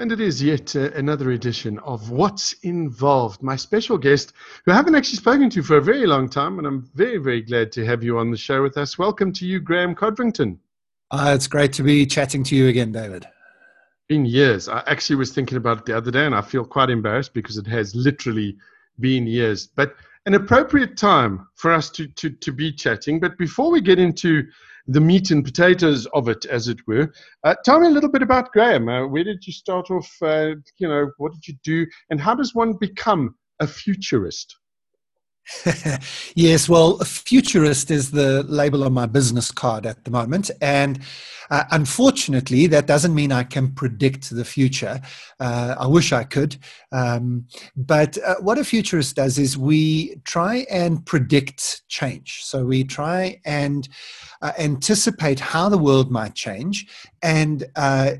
And it is yet uh, another edition of What's Involved. My special guest, who I haven't actually spoken to for a very long time, and I'm very, very glad to have you on the show with us. Welcome to you, Graeme Codrington. Uh, it's great to be chatting to you again, David. Been years. I actually was thinking about it the other day, and I feel quite embarrassed because it has literally been years. But an appropriate time for us to, to, to be chatting. But before we get into the meat and potatoes of it, as it were. Uh, tell me a little bit about Graeme. Uh, where did you start off? Uh, you know, what did you do, and how does one become a futurist? yes, well, futurist is the label on my business card at the moment. And uh, unfortunately, that doesn't mean I can predict the future. Uh, I wish I could. Um, but uh, what a futurist does is we try and predict change. So we try and uh, anticipate how the world might change and uh,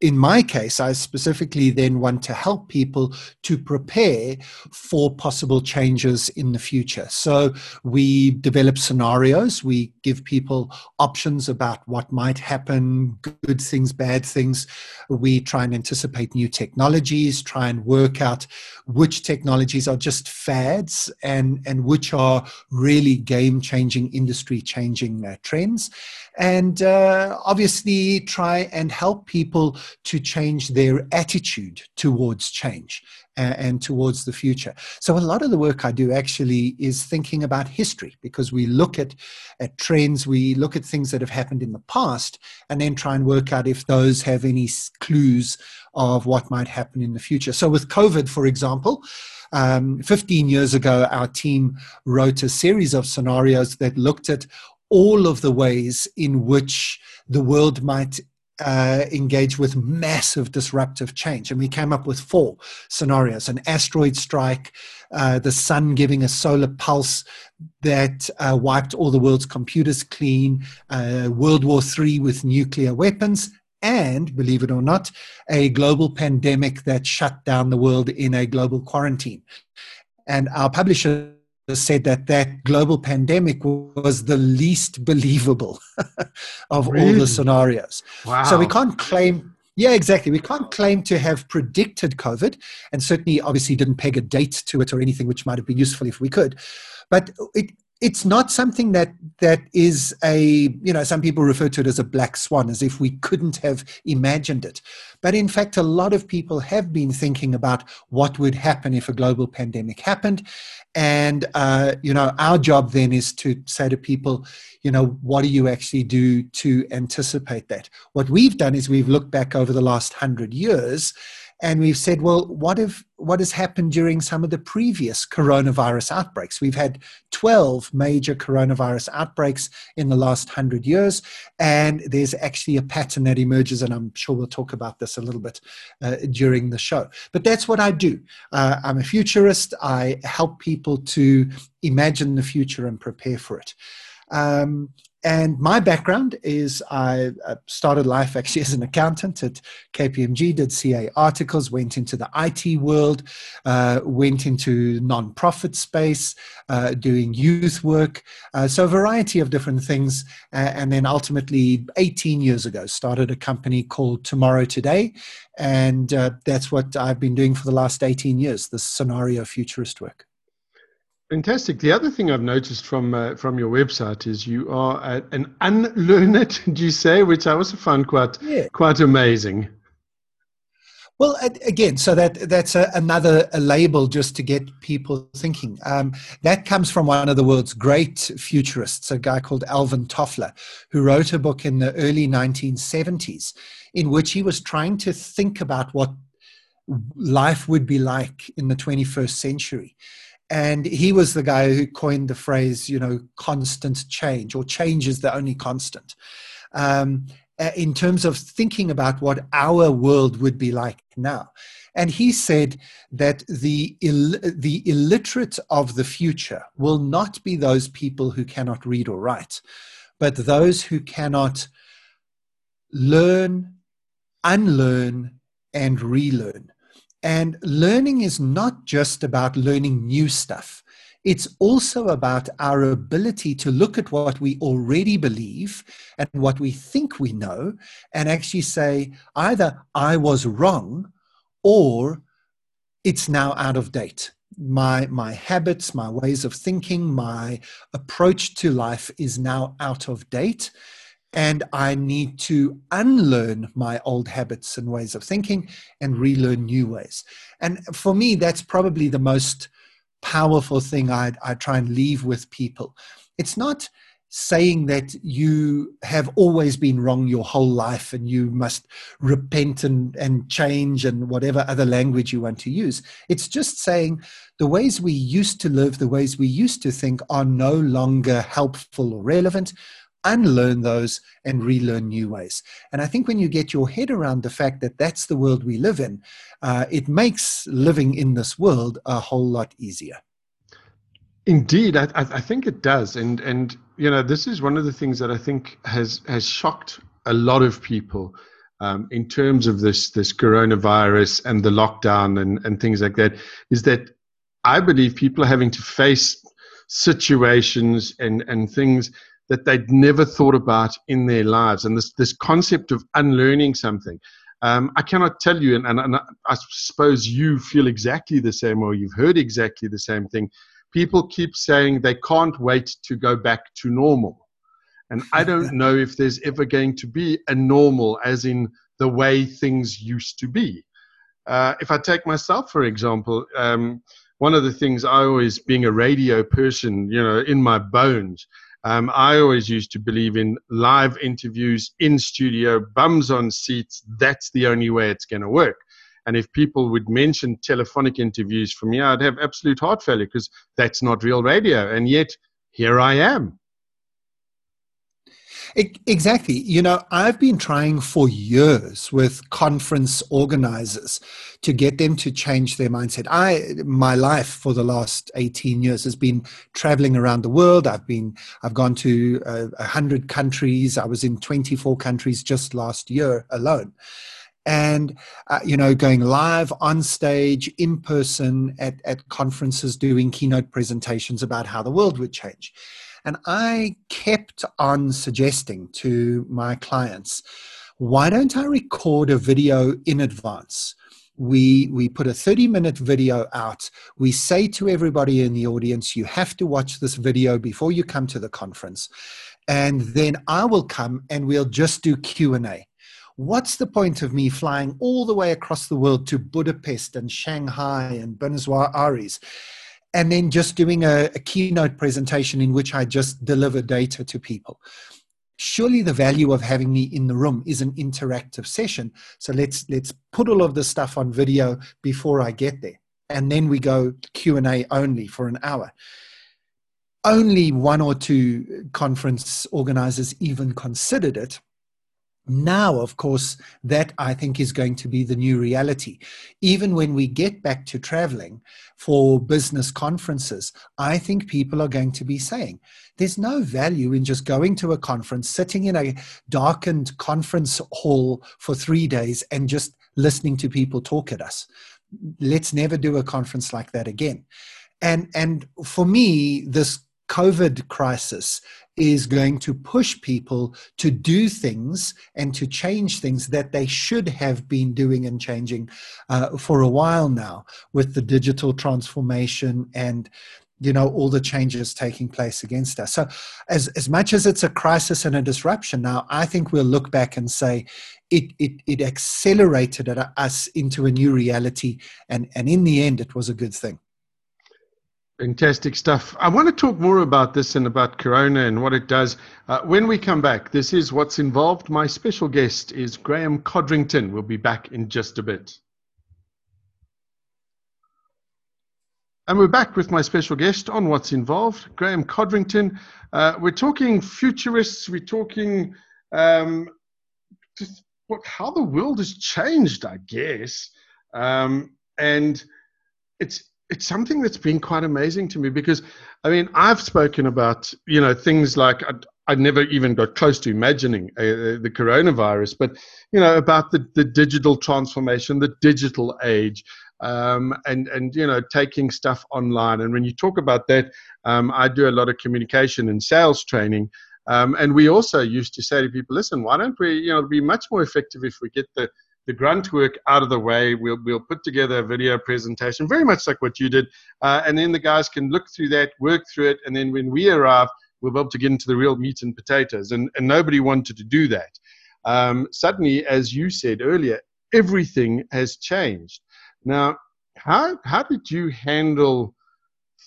in my case, I specifically then want to help people to prepare for possible changes in the future. So we develop scenarios, we give people options about what might happen, good things, bad things. We try and anticipate new technologies, try and work out which technologies are just fads and, and which are really game changing, industry changing uh, trends. And uh, obviously, try and help people to change their attitude towards change and, and, towards the future. So a lot of the work I do actually is thinking about history because we look at, at trends, we look at things that have happened in the past, and then try and work out if those have any clues of what might happen in the future. So with COVID, for example, um, 15 years ago, our team wrote a series of scenarios that looked at all of the ways in which the world might uh, engage with massive disruptive change. And we came up with four scenarios an asteroid strike, uh, the sun giving a solar pulse that uh, wiped all the world's computers clean, uh, World War III with nuclear weapons, and, believe it or not, a global pandemic that shut down the world in a global quarantine. And our publisher said that that global pandemic was the least believable of really? all the scenarios. Wow. So we can't claim yeah, exactly. We can't claim to have predicted COVID, and certainly, obviously, didn't peg a date to it or anything, which might have been useful if we could. But it, it's not something that that is a you know some people refer to it as a black swan as if we couldn't have imagined it. But in fact a lot of people have been thinking about what would happen if a global pandemic happened. And uh, you know our job then is to say to people you know what do you actually do to anticipate that? What we've done is we've looked back over the last hundred years and we've said, well, what if what has happened during some of the previous coronavirus outbreaks? We've had 12 major coronavirus outbreaks in the last 100 years, and there's actually a pattern that emerges, and I'm sure we'll talk about this a little bit uh, during the show. But that's what I do. Uh, I'm a futurist. I help people to imagine the future and prepare for it. Um, and my background is I started life actually as an accountant at KPMG, did CA articles, went into the IT world, uh, went into nonprofit space, uh, doing youth work. Uh, so a variety of different things. and then ultimately, 18 years ago, started a company called Tomorrow Today. And uh, that's what I've been doing for the last 18 years, the scenario futurist work. Fantastic. The other thing I've noticed from uh, from your website is you are uh, an unlearned, do you say, which I also found quite yeah. quite amazing. Well, again, so that that's a, another a label just to get people thinking. Um, that comes from one of the world's great futurists, a guy called Alvin Toffler, who wrote a book in the early 1970s in which he was trying to think about what life would be like in the 21st century and he was the guy who coined the phrase you know constant change or change is the only constant. Um, in terms of thinking about what our world would be like now. And he said that the Ill- the illiterate of the future will not be those people who cannot read or write but those who cannot learn unlearn and relearn and learning is not just about learning new stuff. It's also about our ability to look at what we already believe and what we think we know and actually say either I was wrong or it's now out of date. My, my habits, my ways of thinking, my approach to life is now out of date. And I need to unlearn my old habits and ways of thinking and relearn new ways. And for me, that's probably the most powerful thing I, I try and leave with people. It's not saying that you have always been wrong your whole life and you must repent and, and change and whatever other language you want to use. It's just saying the ways we used to live, the ways we used to think are no longer helpful or relevant. Unlearn those and relearn new ways. And I think when you get your head around the fact that that's the world we live in, uh, it makes living in this world a whole lot easier. Indeed, I, I, think it does, and and you know this is one of the things that I think has has shocked a lot of people um, in terms of this this coronavirus and the lockdown and and things like that. Is that I believe people are having to face situations and and things that they'd never thought about in their lives, and this this concept of unlearning something. Um, I cannot tell you, and, and, and I suppose you feel exactly the same, or you've heard exactly the same thing people keep saying they can't wait to go back to normal. And I don't know if there's ever going to be a normal, as in the way things used to be. Uh, if I take myself, for example, um, one of the things I always, being a radio person, you know, in my bones, um, I always used to believe in live interviews in studio, bums on seats. That's the only way it's going to work. And if people would mention telephonic interviews for me, I'd have absolute heart failure because that's not real radio. And yet, here I am. Exactly. You know, I've been trying for years with conference organizers to get them to change their mindset. I my life for the last 18 years has been traveling around the world. I've been I've gone to uh, 100 countries. I was in 24 countries just last year alone and uh, you know going live on stage in person at, at conferences doing keynote presentations about how the world would change and i kept on suggesting to my clients why don't i record a video in advance? We we put a 30 minute video out. We say to everybody in the audience you have to watch this video before you come to the conference. And then i will come and we'll just do q&a what's the point of me flying all the way across the world to Budapest and Shanghai and Buenos Aires and then just doing a, a keynote presentation in which I just deliver data to people? surely the value of having me in the room is an interactive session. So let's let's put all of this stuff on video before i get there. And then we go q&a only for an hour. Only one or two conference organizers even considered it now, of course, that I think is going to be the new reality. Even when we get back to traveling for business conferences, I think people are going to be saying there's no value in just going to a conference, sitting in a darkened conference hall for three days and just listening to people talk at us. Let's never do a conference like that again. And, and for me, this COVID crisis is going to push people to do things and to change things that they should have been doing and changing uh, for a while now with the digital transformation and you know all the changes taking place against us. So as as much as it's a crisis and a disruption now i think we'll look back and say it it, it accelerated us into a new reality and and in the end it was a good thing Fantastic stuff. I want to talk more about this and about Corona and what it does uh, when we come back. This is what's involved. My special guest is Graeme Codrington. We'll be back in just a bit. And we're back with my special guest on What's Involved, Graeme Codrington. Uh, we're talking futurists, we're talking um, just what, how the world has changed, I guess. Um, and it's it's something that's been quite amazing to me because I mean I've spoken about you know things like I, I never even got close to imagining uh, uh, the coronavirus, but you know about the, the digital transformation, the digital age, um, and and you know taking stuff online. And when you talk about that, um, I do a lot of communication and sales training. Um, and we also used to say to people, listen, why don't we, you know, be much more effective if we get the the grunt work out of the way. We'll, we'll put together a video presentation, very much like what you did. Uh, and then the guys can look through that, work through it. And then when we arrive, we'll be able to get into the real meat and potatoes. And, and nobody wanted to do that. Um, suddenly, as you said earlier, everything has changed. Now, how, how did you handle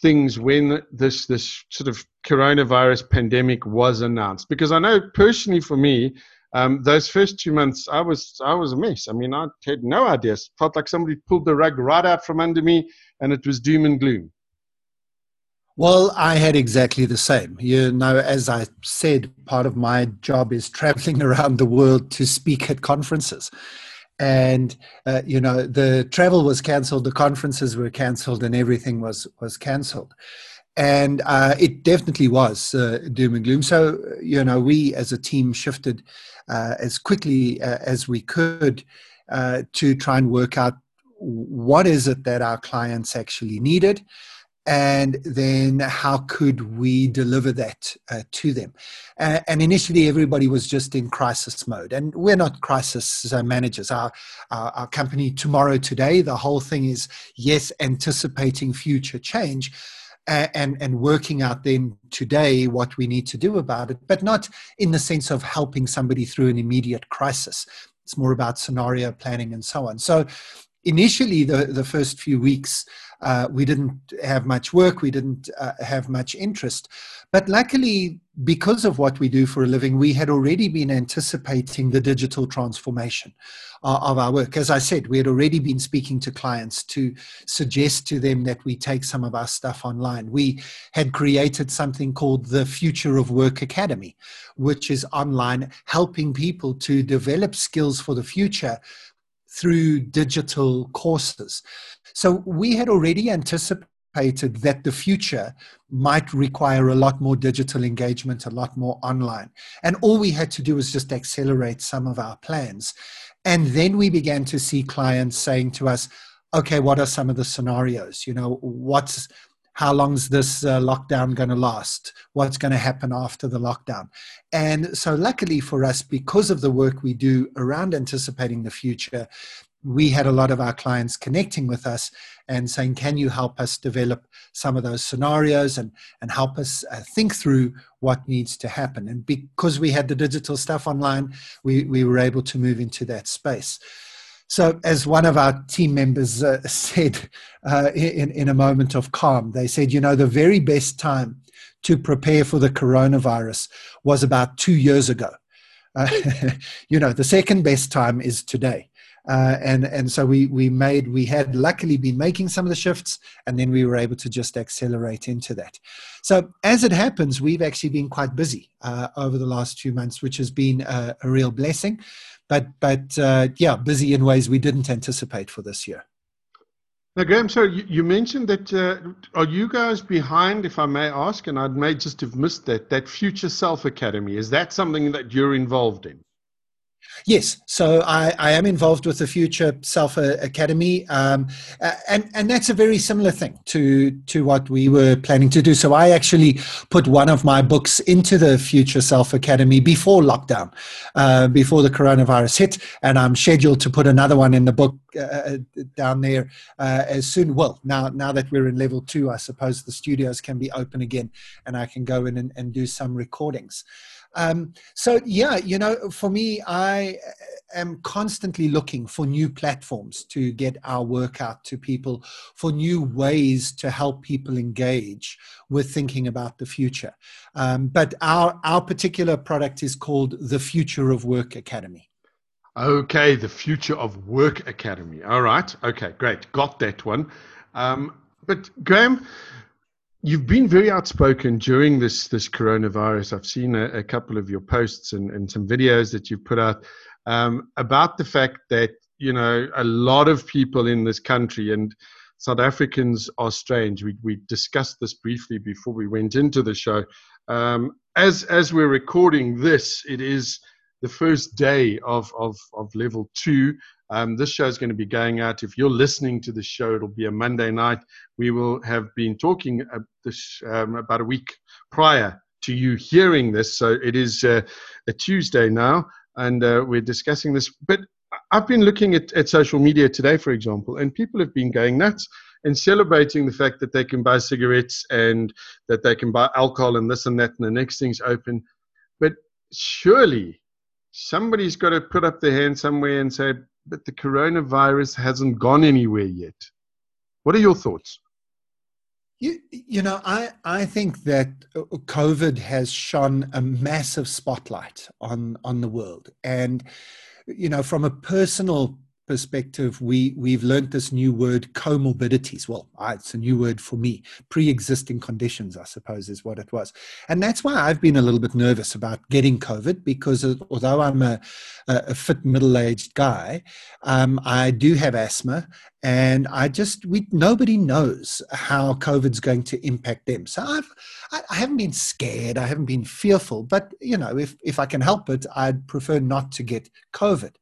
things when this, this sort of coronavirus pandemic was announced? Because I know personally for me, um, those first two months, I was I was a mess. I mean, I had no ideas. Felt like somebody pulled the rug right out from under me, and it was doom and gloom. Well, I had exactly the same. You know, as I said, part of my job is traveling around the world to speak at conferences. And uh, you know, the travel was cancelled, the conferences were cancelled, and everything was was cancelled and uh, it definitely was uh, doom and gloom. So, you know, we as a team shifted as quickly uh, as we could uh, to try and work out what is it that our clients actually needed and then how could we deliver that uh, to them. Uh, and initially everybody was just in crisis mode and we're not crisis uh, managers. Our, our, our company tomorrow today the whole thing is yes anticipating future change and and working out then today what we need to do about it but not in the sense of helping somebody through an immediate crisis. It's more about scenario planning and so on. So initially the the first few weeks uh, we didn't have much work we didn't uh, have much interest but luckily because of what we do for a living we had already been anticipating the digital transformation uh, of our work. As I said, we had already been speaking to clients to suggest to them that we take some of our stuff online. We had created something called the Future of Work Academy, which is online helping people to develop skills for the future through digital courses. So we had already anticipated that the future might require a lot more digital engagement, a lot more online. And all we had to do was just accelerate some of our plans. And then we began to see clients saying to us, okay, what are some of the scenarios? You know, what's how long's this uh, lockdown going to last? What's going to happen after the lockdown? And so, luckily for us, because of the work we do around anticipating the future, we had a lot of our clients connecting with us and saying, Can you help us develop some of those scenarios and, and help us uh, think through what needs to happen? And because we had the digital stuff online, we, we were able to move into that space. So, as one of our team members uh, said uh, in, in a moment of calm, they said, You know, the very best time to prepare for the coronavirus was about two years ago. Uh, you know, the second best time is today. Uh, and and so we we made we had luckily been making some of the shifts and then we were able to just accelerate into that so as it happens we've actually been quite busy uh, over the last few months which has been a, a real blessing but but uh, yeah busy in ways we didn't anticipate for this year now, Graeme, so you, mentioned that uh, are you guys behind, if I may ask, and I may just have missed that, that Future Self Academy? Is that something that you're involved in? Yes, so I, I, am involved with the Future Self Academy, um, and and that's a very similar thing to to what we were planning to do. So I actually put one of my books into the Future Self Academy before lockdown, uh, before the coronavirus hit, and I'm scheduled to put another one in the book uh, uh down there uh, as soon. Well, now now that we're in level two, I suppose the studios can be open again, and I can go in and, and do some recordings. Um, so yeah, you know, for me, I am constantly looking for new platforms to get our work out to people, for new ways to help people engage with thinking about the future. Um, but our our particular product is called the Future of Work Academy. Okay, the Future of Work Academy. All right. Okay, great. Got that one. Um, but Graeme, You've been very outspoken during this this coronavirus. I've seen a, a couple of your posts and, and some videos that you've put out um, about the fact that you know a lot of people in this country and South Africans are strange. We we discussed this briefly before we went into the show. Um, as as we're recording this, it is the first day of of, of level two. Um, this show is going to be going out. If you're listening to the show, it'll be a Monday night. We will have been talking uh, this, um, about a week prior to you hearing this. So it is uh, a Tuesday now, and uh, we're discussing this. But I've been looking at, at social media today, for example, and people have been going nuts and celebrating the fact that they can buy cigarettes and that they can buy alcohol and this and that, and the next thing's open. But surely somebody's got to put up their hand somewhere and say, but the coronavirus hasn't gone anywhere yet. What are your thoughts? You, you know, I, I think that uh, COVID has shone a massive spotlight on, on the world. And, you know, from a personal perspective, we we've learned this new word comorbidities. Well, it's a new word for me. Pre-existing conditions, I suppose, is what it was, and that's why I've been a little bit nervous about getting COVID because although I'm a, a fit middle-aged guy, um, I do have asthma, and I just we nobody knows how COVID's going to impact them. So I've I, I haven't been scared, I haven't been fearful, but you know, if if I can help it, I'd prefer not to get COVID.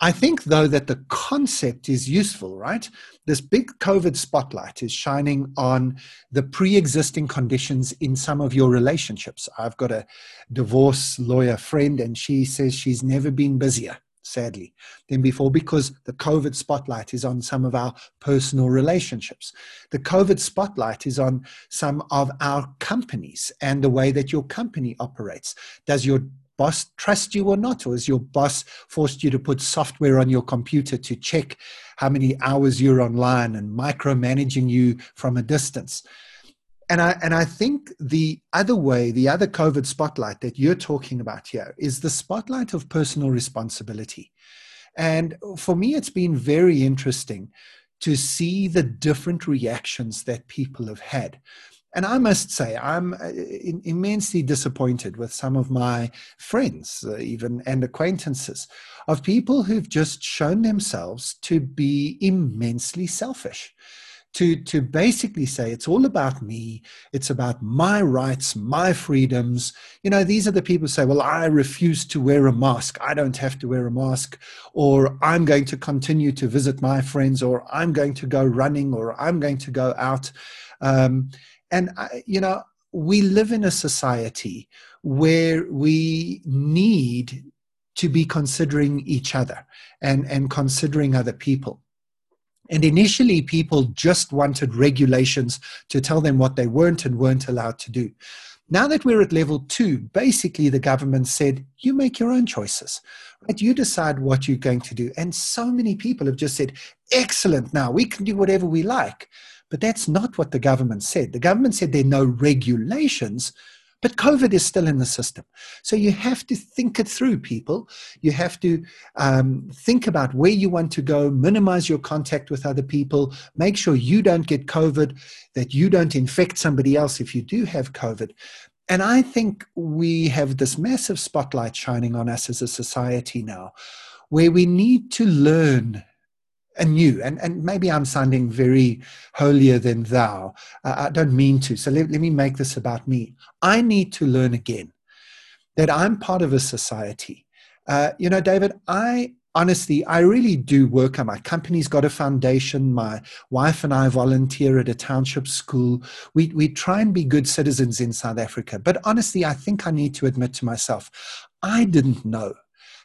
I think, though, that the concept is useful, right? This big COVID spotlight is shining on the pre existing conditions in some of your relationships. I've got a divorce lawyer friend, and she says she's never been busier, sadly, than before because the COVID spotlight is on some of our personal relationships. The COVID spotlight is on some of our companies and the way that your company operates. Does your boss trust you or not? Or has your boss forced you to put software on your computer to check how many hours you're online and micromanaging you from a distance? And I, and I think the other way, the other COVID spotlight that you're talking about here is the spotlight of personal responsibility. And for me, it's been very interesting to see the different reactions that people have had. And I must say, I'm uh, immensely disappointed with some of my friends, uh, even and acquaintances, of people who've just shown themselves to be immensely selfish. To, to basically say it's all about me, it's about my rights, my freedoms. You know, these are the people who say, Well, I refuse to wear a mask. I don't have to wear a mask. Or I'm going to continue to visit my friends, or I'm going to go running, or I'm going to go out. Um, and, you know, we live in a society where we need to be considering each other and, and considering other people. And initially, people just wanted regulations to tell them what they weren't and weren't allowed to do. Now that we're at level two, basically the government said, you make your own choices, right? You decide what you're going to do. And so many people have just said, excellent, now we can do whatever we like. But that's not what the government said. The government said there are no regulations, but COVID is still in the system. So you have to think it through, people. You have to um, think about where you want to go, minimize your contact with other people, make sure you don't get COVID, that you don't infect somebody else if you do have COVID. And I think we have this massive spotlight shining on us as a society now where we need to learn anew. And, and maybe I'm sounding very holier than thou. Uh, I don't mean to. So let, let me make this about me. I need to learn again that I'm part of a society. Uh, you know, David, I honestly, I really do work on my company's got a foundation. My wife and I volunteer at a township school. We, we try and be good citizens in South Africa. But honestly, I think I need to admit to myself, I didn't know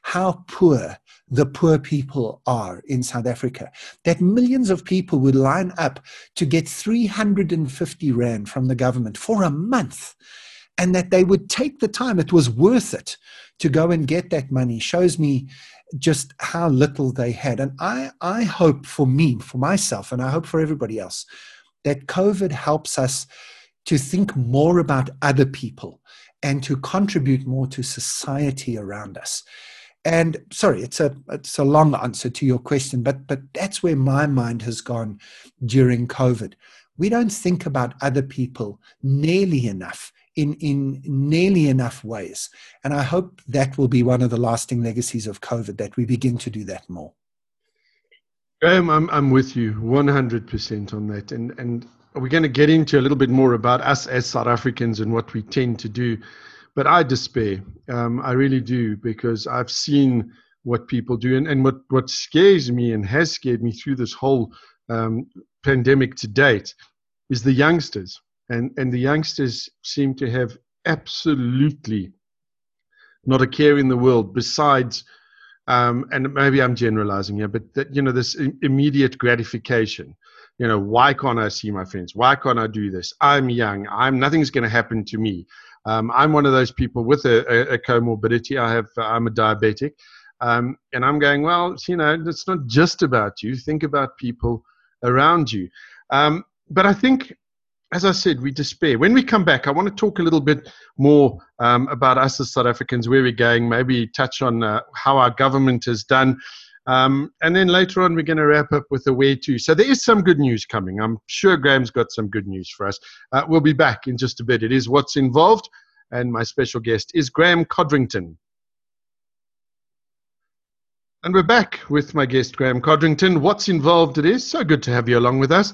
how poor the poor people are in South Africa. That millions of people would line up to get 350 Rand from the government for a month and that they would take the time, it was worth it to go and get that money, shows me just how little they had. And I, I hope for me, for myself, and I hope for everybody else, that COVID helps us to think more about other people and to contribute more to society around us. And sorry, it's a it's a long answer to your question, but but that's where my mind has gone during COVID. We don't think about other people nearly enough in in nearly enough ways, and I hope that will be one of the lasting legacies of COVID that we begin to do that more. Graeme, I'm I'm with you 100% on that, and and we're going to get into a little bit more about us as South Africans and what we tend to do but I despair. Um, I really do because I've seen what people do, and, and what what scares me and has scared me through this whole um, pandemic to date is the youngsters, and and the youngsters seem to have absolutely not a care in the world besides um, and maybe I'm generalizing here, but that, you know, this immediate gratification. You know, why can't I see my friends? Why can't I do this? I'm young. I'm nothing's going to happen to me. Um, I'm one of those people with a, a, a comorbidity. I have. I'm a diabetic, um, and I'm going. Well, you know, it's not just about you. Think about people around you. Um, but I think as I said, we despair. When we come back, I want to talk a little bit more um, about us as South Africans, where we're going, maybe touch on uh, how our government has done. Um, and then later on, we're going to wrap up with the where to. So there is some good news coming. I'm sure Graeme's got some good news for us. Uh, we'll be back in just a bit. It is What's Involved, and my special guest is Graeme Codrington. And we're back with my guest, Graeme Codrington. What's involved? It is so good to have you along with us.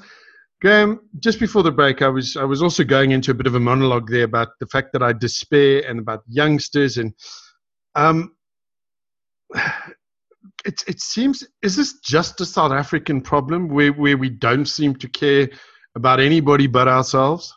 Graeme, just before the break, I was I was also going into a bit of a monologue there about the fact that I despair and about youngsters and um, it it seems is this just a South African problem where where we don't seem to care about anybody but ourselves?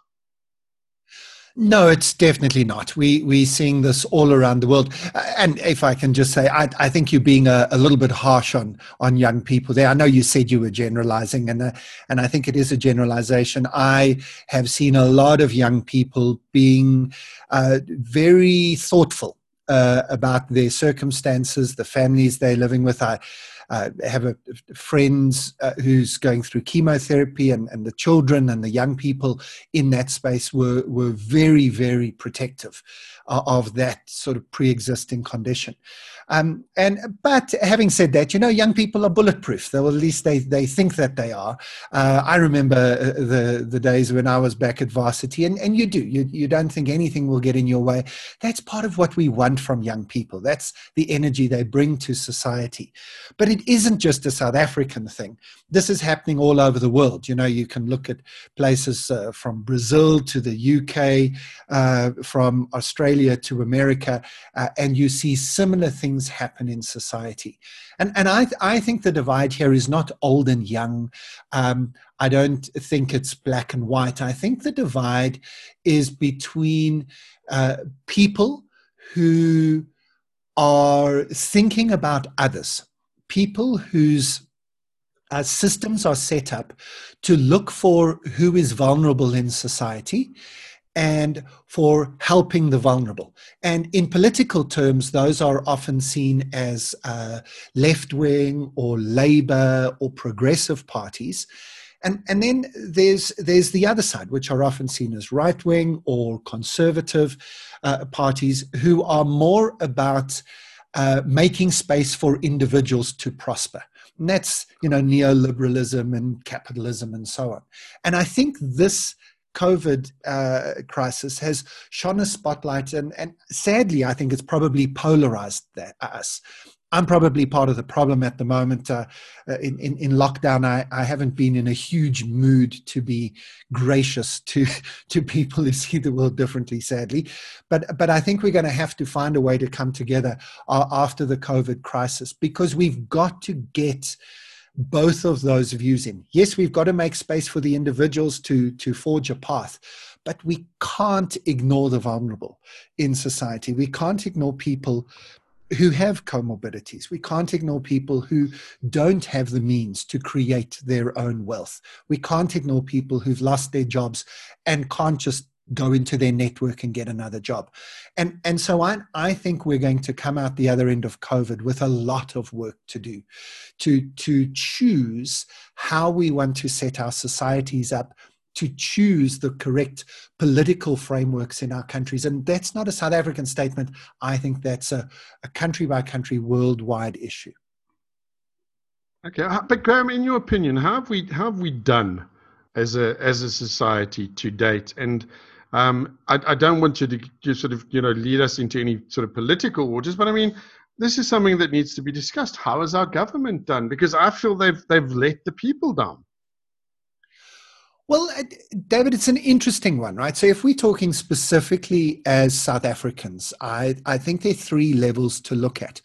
No, it's definitely not. We we're seeing this all around the world, and if I can just say, I, I think you're being a, a, little bit harsh on on young people there. I know you said you were generalizing, and uh, and I think it is a generalization. I have seen a lot of young people being uh, very thoughtful uh, about their circumstances, the families they're living with. I uh, have a friends uh, who's going through chemotherapy, and, and the children and the young people in that space were were very very protective of that sort of pre-existing condition. Um, and but having said that, you know, young people are bulletproof. Though at least they they think that they are. Uh, I remember uh, the the days when I was back at varsity, and, and you do you you don't think anything will get in your way. That's part of what we want from young people. That's the energy they bring to society. But it isn't just a South African thing. This is happening all over the world. You know, you can look at places uh, from Brazil to the UK, uh, from Australia to America, uh, and you see similar things happen in society. And, and I, I think the divide here is not old and young. Um, I don't think it's black and white. I think the divide is between uh, people who are thinking about others, people whose uh, systems are set up to look for who is vulnerable in society and for helping the vulnerable. And in political terms, those are often seen as uh, left wing or labor or progressive parties. And, and then there's, there's the other side, which are often seen as right wing or conservative uh, parties who are more about uh, making space for individuals to prosper. And that's, you know, neoliberalism and capitalism and so on. And I think this COVID uh, crisis has shone a spotlight, and, and sadly, I think it's probably polarized that, us. I'm probably part of the problem at the moment. Uh, uh, in, in, in, lockdown, I, I haven't been in a huge mood to be gracious to, to people who see the world differently, sadly. But, but I think we're going to have to find a way to come together uh, after the COVID crisis because we've got to get both of those views in. Yes, we've got to make space for the individuals to, to forge a path, but we can't ignore the vulnerable in society. We can't ignore people who have comorbidities. We can't ignore people who don't have the means to create their own wealth. We can't ignore people who've lost their jobs and can't just go into their network and get another job. And, and so I, I think we're going to come out the other end of COVID with a lot of work to do to, to choose how we want to set our societies up to choose the correct political frameworks in our countries. And that's not a South African statement. I think that's a, a country by country worldwide issue. Okay, uh, but Graeme, in your opinion, how have we how have we done as a as a society to date? And um, I, I, don't want you to just sort of you know lead us into any sort of political waters, but I mean this is something that needs to be discussed. How has our government done? Because I feel they've they've let the people down. Well, uh, David, it's an interesting one, right? So, if we're talking specifically as South Africans, I, I think there are three levels to look at.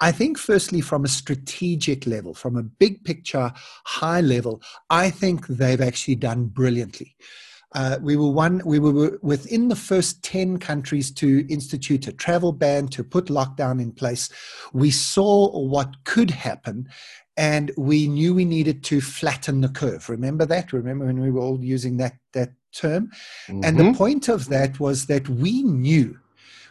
I think, firstly, from a strategic level, from a big picture, high level, I think they've actually done brilliantly. Uh, we were one. We were within the first ten countries to institute a travel ban to put lockdown in place. We saw what could happen, and we knew we needed to flatten the curve. Remember that? Remember when we were all using that that term? Mm-hmm. And the mm-hmm. point of that was that we knew,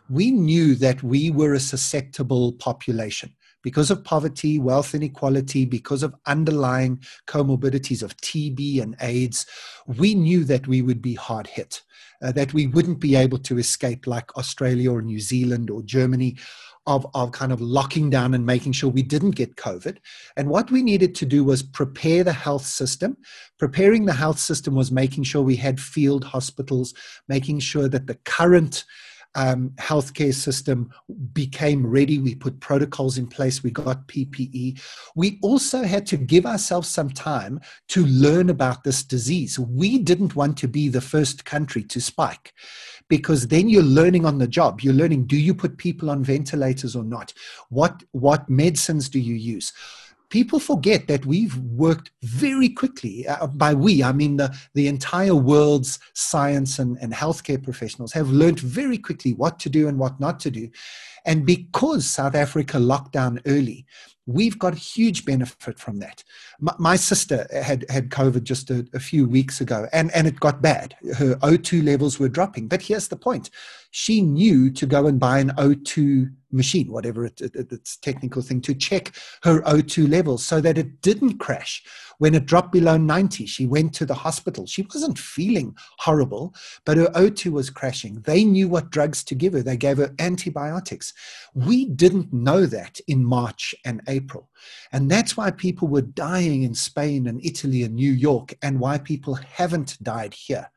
we knew that we were a susceptible population because of poverty, wealth inequality, because of underlying comorbidities of TB and AIDS, we knew that we would be hard hit, uh, that we wouldn't be able to escape like Australia or New Zealand or Germany. Of, of kind of locking down and making sure we didn't get COVID. And what we needed to do was prepare the health system. Preparing the health system was making sure we had field hospitals, making sure that the current um, healthcare system became ready. We put protocols in place. We got PPE. We also had to give ourselves some time to learn about this disease. We didn't want to be the first country to spike because then you're learning on the job. You're learning do you put people on ventilators or not? What, what medicines do you use? People forget that we've worked very quickly. Uh, by we, I mean the, the entire world's science and, and healthcare professionals have learned very quickly what to do and what not to do. And because South Africa locked down early, we've got huge benefit from that. My, my sister had had COVID just a, a, few weeks ago, and, and it got bad. Her O2 levels were dropping. But here's the point she knew to go and buy an O2 machine, whatever it, it, it's technical thing, to check her O2 levels so that it didn't crash. When it dropped below 90, she went to the hospital. She wasn't feeling horrible, but her O2 was crashing. They knew what drugs to give her. They gave her antibiotics. We didn't know that in March and April. And that's why people were dying in Spain and Italy and New York, and why people haven't died here.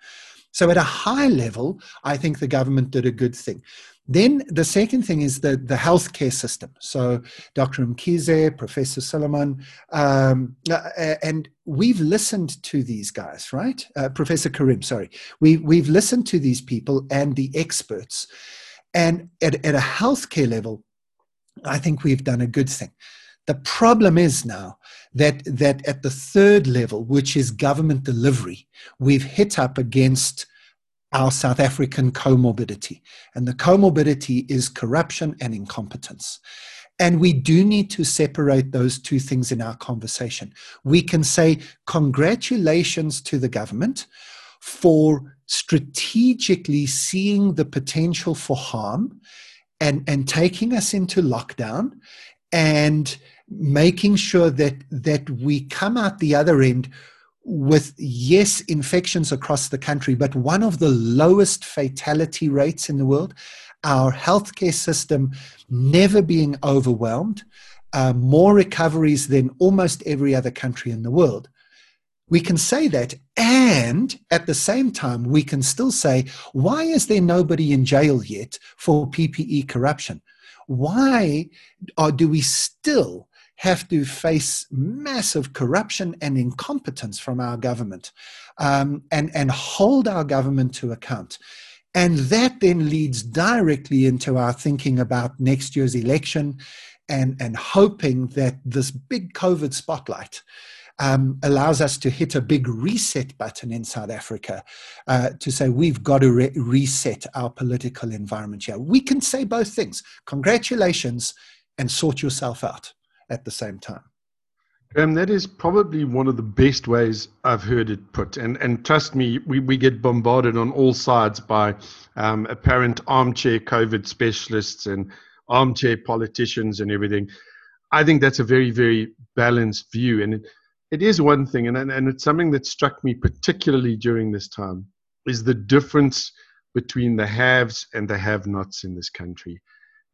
So, at a high level, I think the government did a good thing. Then the second thing is the, the healthcare system. So Dr. Mkhize, Professor Solomon, um, uh, and we've listened to these guys, right? Uh, Professor Karim, sorry. We, we've listened to these people and the experts. And at, at a healthcare level, I think we've done a good thing. The problem is now that that at the third level, which is government delivery, we've hit up against our South African comorbidity. And the comorbidity is corruption and incompetence. And we do need to separate those two things in our conversation. We can say, congratulations to the government for strategically seeing the potential for harm and, and taking us into lockdown and making sure that that we come out the other end with yes infections across the country but one of the lowest fatality rates in the world our healthcare system never being overwhelmed uh, more recoveries than almost every other country in the world. We can say that and at the same time we can still say why is there nobody in jail yet for ppe corruption? Why do we still have to face massive corruption and incompetence from our government um, and, and hold our government to account. And that then leads directly into our thinking about next year's election and, and hoping that this big COVID spotlight um, allows us to hit a big reset button in South Africa uh, to say we've got to re- reset our political environment here. We can say both things congratulations and sort yourself out at the same time. Um, that is probably one of the best ways I've heard it put. And, and trust me, we, we get bombarded on all sides by um, apparent armchair COVID specialists and armchair politicians and everything. I think that's a very, very balanced view. And it, it is one thing, and, and it's something that struck me particularly during this time, is the difference between the haves and the have nots in this country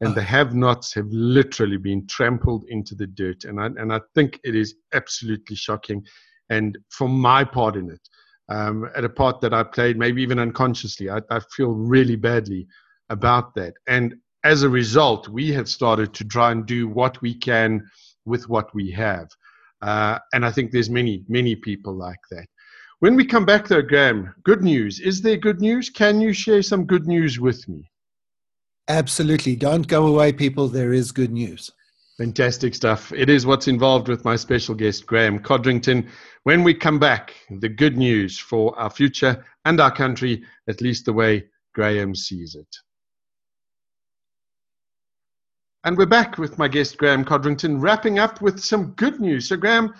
and the have-nots have literally been trampled into the dirt. And I, and I think it is absolutely shocking. And for my part in it, um, at a part that I played, maybe even unconsciously, I, I feel really badly about that. And as a result, we have started to try and do what we can with what we have. Uh, and I think there's many, many people like that. When we come back, though, Graeme, good news. Is there good news? Can you share some good news with me? Absolutely. Don't go away, people. There is good news. Fantastic stuff. It is what's involved with my special guest, Graeme Codrington. When we come back, the good news for our future and our country, at least the way Graeme sees it. And we're back with my guest, Graeme Codrington, wrapping up with some good news. So, Graeme,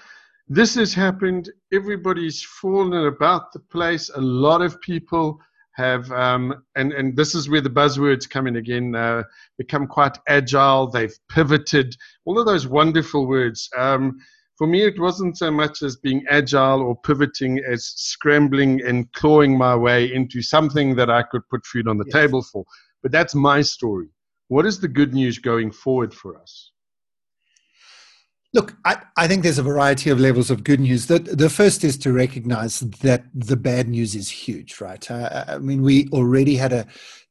this has happened. Everybody's fallen about the place. A lot of people have, um, and, and this is where the buzzwords come in again, uh, become quite agile. They've pivoted. All of those wonderful words. Um, for me, it wasn't so much as being agile or pivoting as scrambling and clawing my way into something that I could put food on the yes. table for. But that's my story. What is the good news going forward for us? Look, I, I, think there's a variety of levels of good news. The, the first is to recognize that the bad news is huge, right? Uh, I mean, we already had a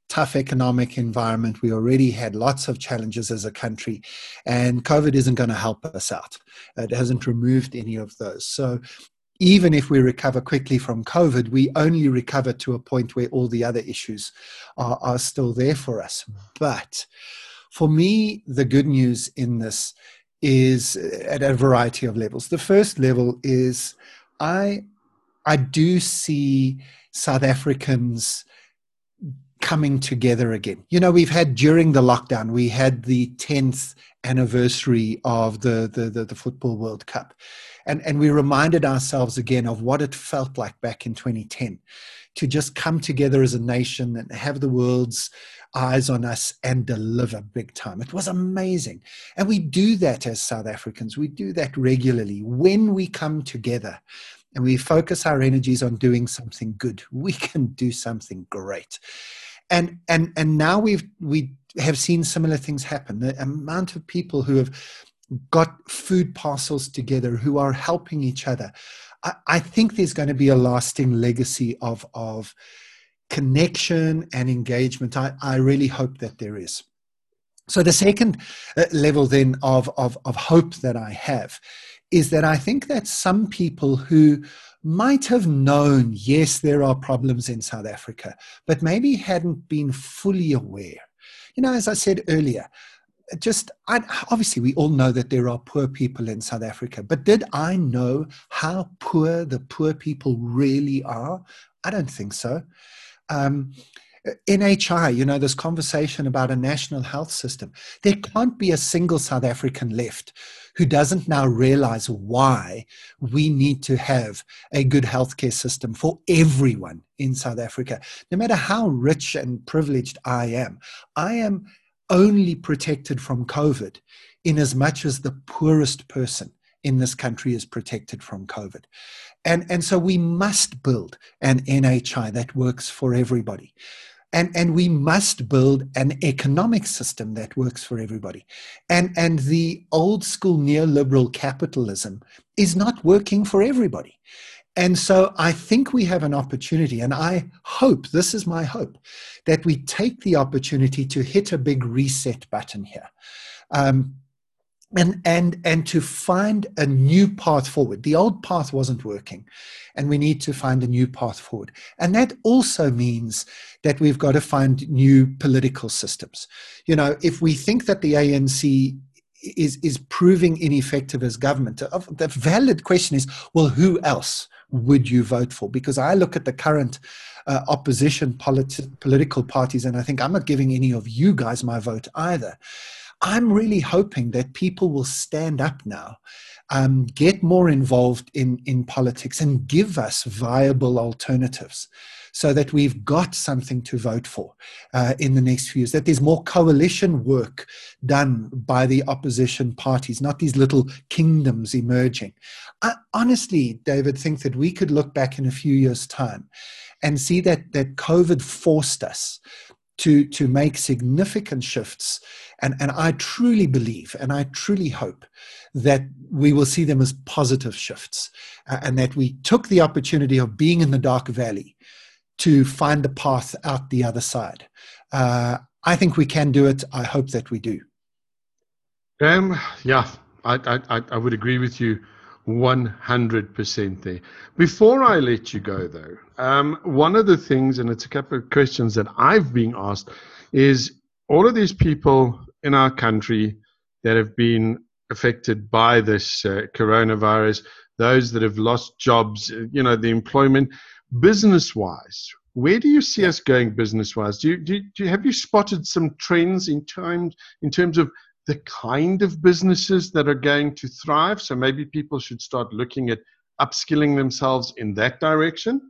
tough economic environment. We already had lots of challenges as a country, and COVID isn't going to help us out. It hasn't removed any of those. So, even if we recover quickly from COVID, we only recover to a point where all the other issues are, are still there for us. But for me, the good news in this is at a variety of levels. The first level is I I do see South Africans coming together again. You know, we've had during the lockdown, we had the 10th anniversary of the, the, the, the, Football World Cup. And, and we reminded ourselves again of what it felt like back in 2010 to just come together as a nation and have the world's eyes on us and deliver big time. It was amazing. And we do that as South Africans. We do that regularly. When we come together and we focus our energies on doing something good, we can do something great. And and and now we've we have seen similar things happen. The amount of people who have got food parcels together, who are helping each other. I, I think there's going to be a lasting legacy of of connection and engagement. I, I really hope that there is. So the second uh, level then of, of, of hope that I have is that I think that some people who might have known, yes, there are problems in South Africa, but maybe hadn't been fully aware. You know, as I said earlier, just I, obviously we all know that there are poor people in South Africa, but did I know how poor the poor people really are? I don't think so um, NHI, you know, this conversation about a national health system. There can't be a single South African left who doesn't now realize why we need to have a good healthcare system for everyone in South Africa. No matter how rich and privileged I am, I am only protected from COVID in as much as the poorest person in this country is protected from COVID. And, and so we must build an NHI that works for everybody. And, and we must build an economic system that works for everybody. And, and the old school neoliberal capitalism is not working for everybody. And so I think we have an opportunity, and I hope, this is my hope, that we take the opportunity to hit a big reset button here. Um, and and and to find a new path forward. The old path wasn't working and we need to find a new path forward. And that also means that we've got to find new political systems. You know if we think that the ANC is is proving ineffective as government the valid question is well who else would you vote for? Because i look at the current uh, opposition politi- political parties and i think i'm not giving any of you guys my vote either I'm really hoping that people will stand up now, um, get more involved in, in politics, and give us viable alternatives so that we've got something to vote for uh, in the next few years, that there's more coalition work done by the opposition parties, not these little kingdoms emerging. I honestly, David, think that we could look back in a few years' time and see that, that COVID forced us to, to make significant shifts. And, and I truly believe and I truly hope that we will see them as positive shifts uh, and that we took the opportunity of being in the dark valley to find the path out the other side. Uh, I think we can do it. I hope that we do. Um, yeah, I, I, I would agree with you 100% there. Before I let you go, though, um, one of the things, and it's a couple of questions that I've been asked, is all of these people in our country that have been affected by this uh, coronavirus, those that have lost jobs, uh, you know, the employment, business wise. Where do you see us going business wise? Do you, do, you, do you, have you spotted some trends in terms in terms of the kind of businesses that are going to thrive? So maybe people should start looking at upskilling themselves in that direction.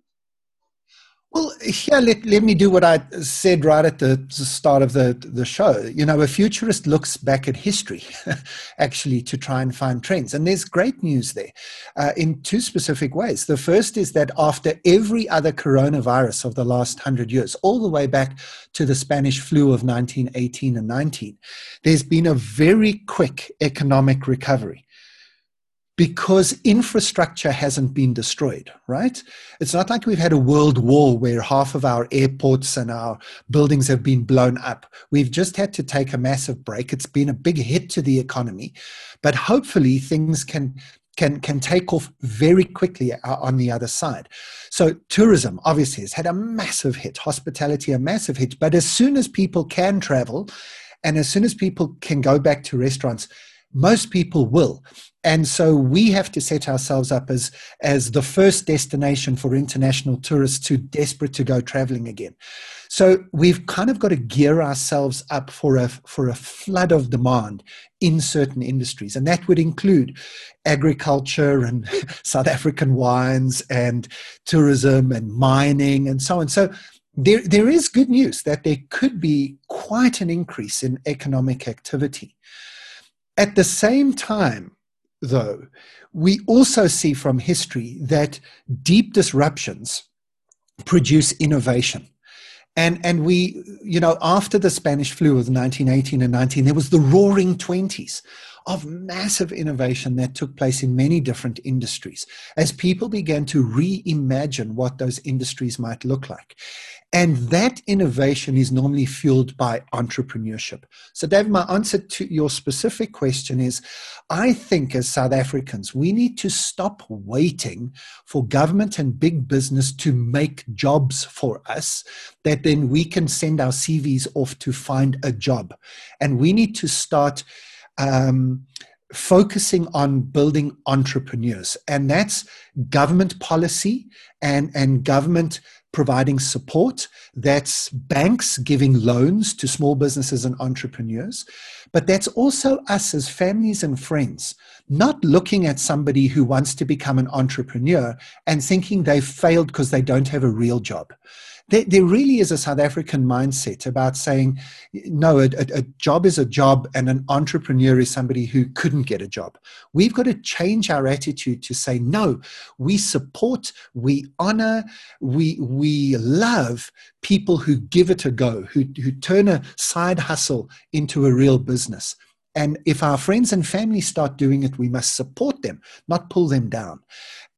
Well, here, let, let me do what I said right at the start of the, the show. You know, a futurist looks back at history, actually, to try and find trends. And there's great news there uh, in two specific ways. The first is that after every other coronavirus of the last 100 years, all the way back to the Spanish flu of 1918 and 19, there's been a very quick economic recovery because infrastructure hasn't been destroyed, right? It's not like we've had a world war where half of our airports and our buildings have been blown up. We've just had to take a massive break. It's been a big hit to the economy, but hopefully things can can can take off very quickly uh, on the other side. So tourism obviously has had a massive hit, hospitality a massive hit, but as soon as people can travel and as soon as people can go back to restaurants, most people will. And so we have to set ourselves up as as the first destination for international tourists who desperate to go traveling again. So we've kind of got to gear ourselves up for a for a flood of demand in certain industries. And that would include agriculture and south african wines and tourism and mining and so on. So there, there is good news that there could be quite an increase in economic activity. At the same time, though, we also see from history that deep disruptions produce innovation. And, and we, you know, after the Spanish flu of 1918 and 19, there was the roaring 20s of massive innovation that took place in many different industries as people began to reimagine what those industries might look like. And that innovation is normally fueled by entrepreneurship. So, Dave, my answer to your specific question is I think as South Africans, we need to stop waiting for government and big business to make jobs for us, that then we can send our CVs off to find a job. And we need to start. Um, focusing on building entrepreneurs and that's government policy and and government providing support. That's banks giving loans to small businesses and entrepreneurs. But that's also us as families and friends, not looking at somebody who wants to become an entrepreneur and thinking they've failed because they don't have a real job there, there really is a South African mindset about saying, no, a, a, job is a job and an entrepreneur is somebody who couldn't get a job. We've got to change our attitude to say, no, we support, we honor, we, we love people who give it a go, who, who turn a side hustle into a real business. And if our friends and family start doing it, we must support them, not pull them down.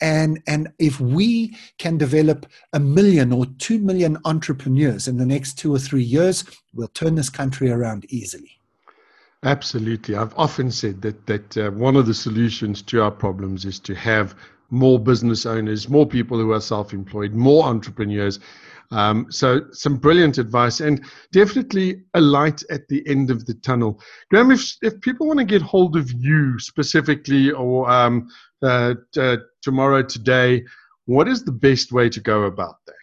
And, and if we can develop a million or two million entrepreneurs in the next two or three years, we'll turn this country around easily. Absolutely. I've often said that, that uh, one of the solutions to our problems is to have more business owners, more people who are self employed, more entrepreneurs. Um, so, some brilliant advice and definitely a light at the end of the tunnel. Graeme, if, if people want to get hold of you specifically or um, uh, uh, tomorrow, today, what is the best way to go about that?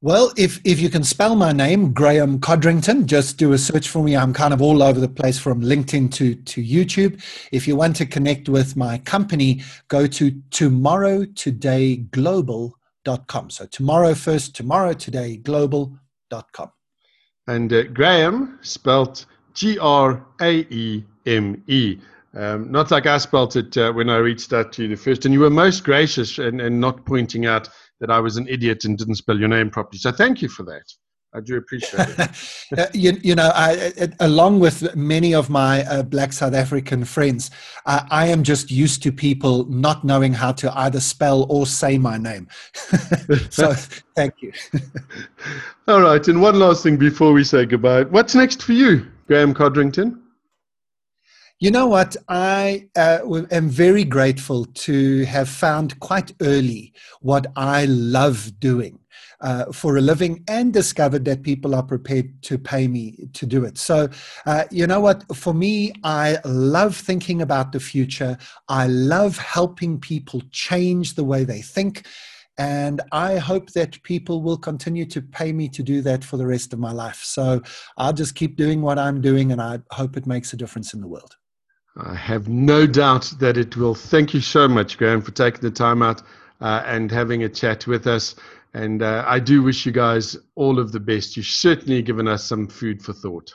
Well, if, if you can spell my name, Graeme Codrington, just do a search for me. I'm kind of all over the place from LinkedIn to, to YouTube. If you want to connect with my company, go to tomorrowtodayglobal.com. So tomorrow first, tomorrow today global.com. And uh, Graeme, spelt G R A E M E. Um, not like I spelt it uh, when I reached out to you the first. And you were most gracious and, and not pointing out that I was an idiot and didn't spell your name properly. So thank you for that. I do appreciate it. uh, you, you, know, I, I, along with many of my uh, Black South African friends, uh, I am just used to people not knowing how to either spell or say my name. so thank you. All right. And one last thing before we say goodbye. What's next for you, Graeme Codrington? You know what? I uh, am very grateful to have found quite early what I love doing. Uh, for a living and discovered that people are prepared to pay me to do it. So, uh, you know what? For me, I love thinking about the future. I love helping people change the way they think. And I hope that people will continue to pay me to do that for the rest of my life. So I'll just keep doing what I'm doing, and I hope it makes a difference in the world. I have no doubt that it will. Thank you so much, Graeme, for taking the time out uh, and having a chat with us. And uh, I do wish you guys all of the best. You've certainly given us some food for thought.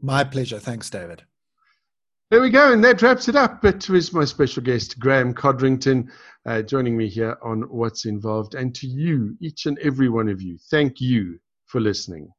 My pleasure. Thanks, David. There we go, and that wraps it up. It was my special guest, Graeme Codrington, uh, joining me here on What's Involved. And to you, each and every one of you, thank you for listening.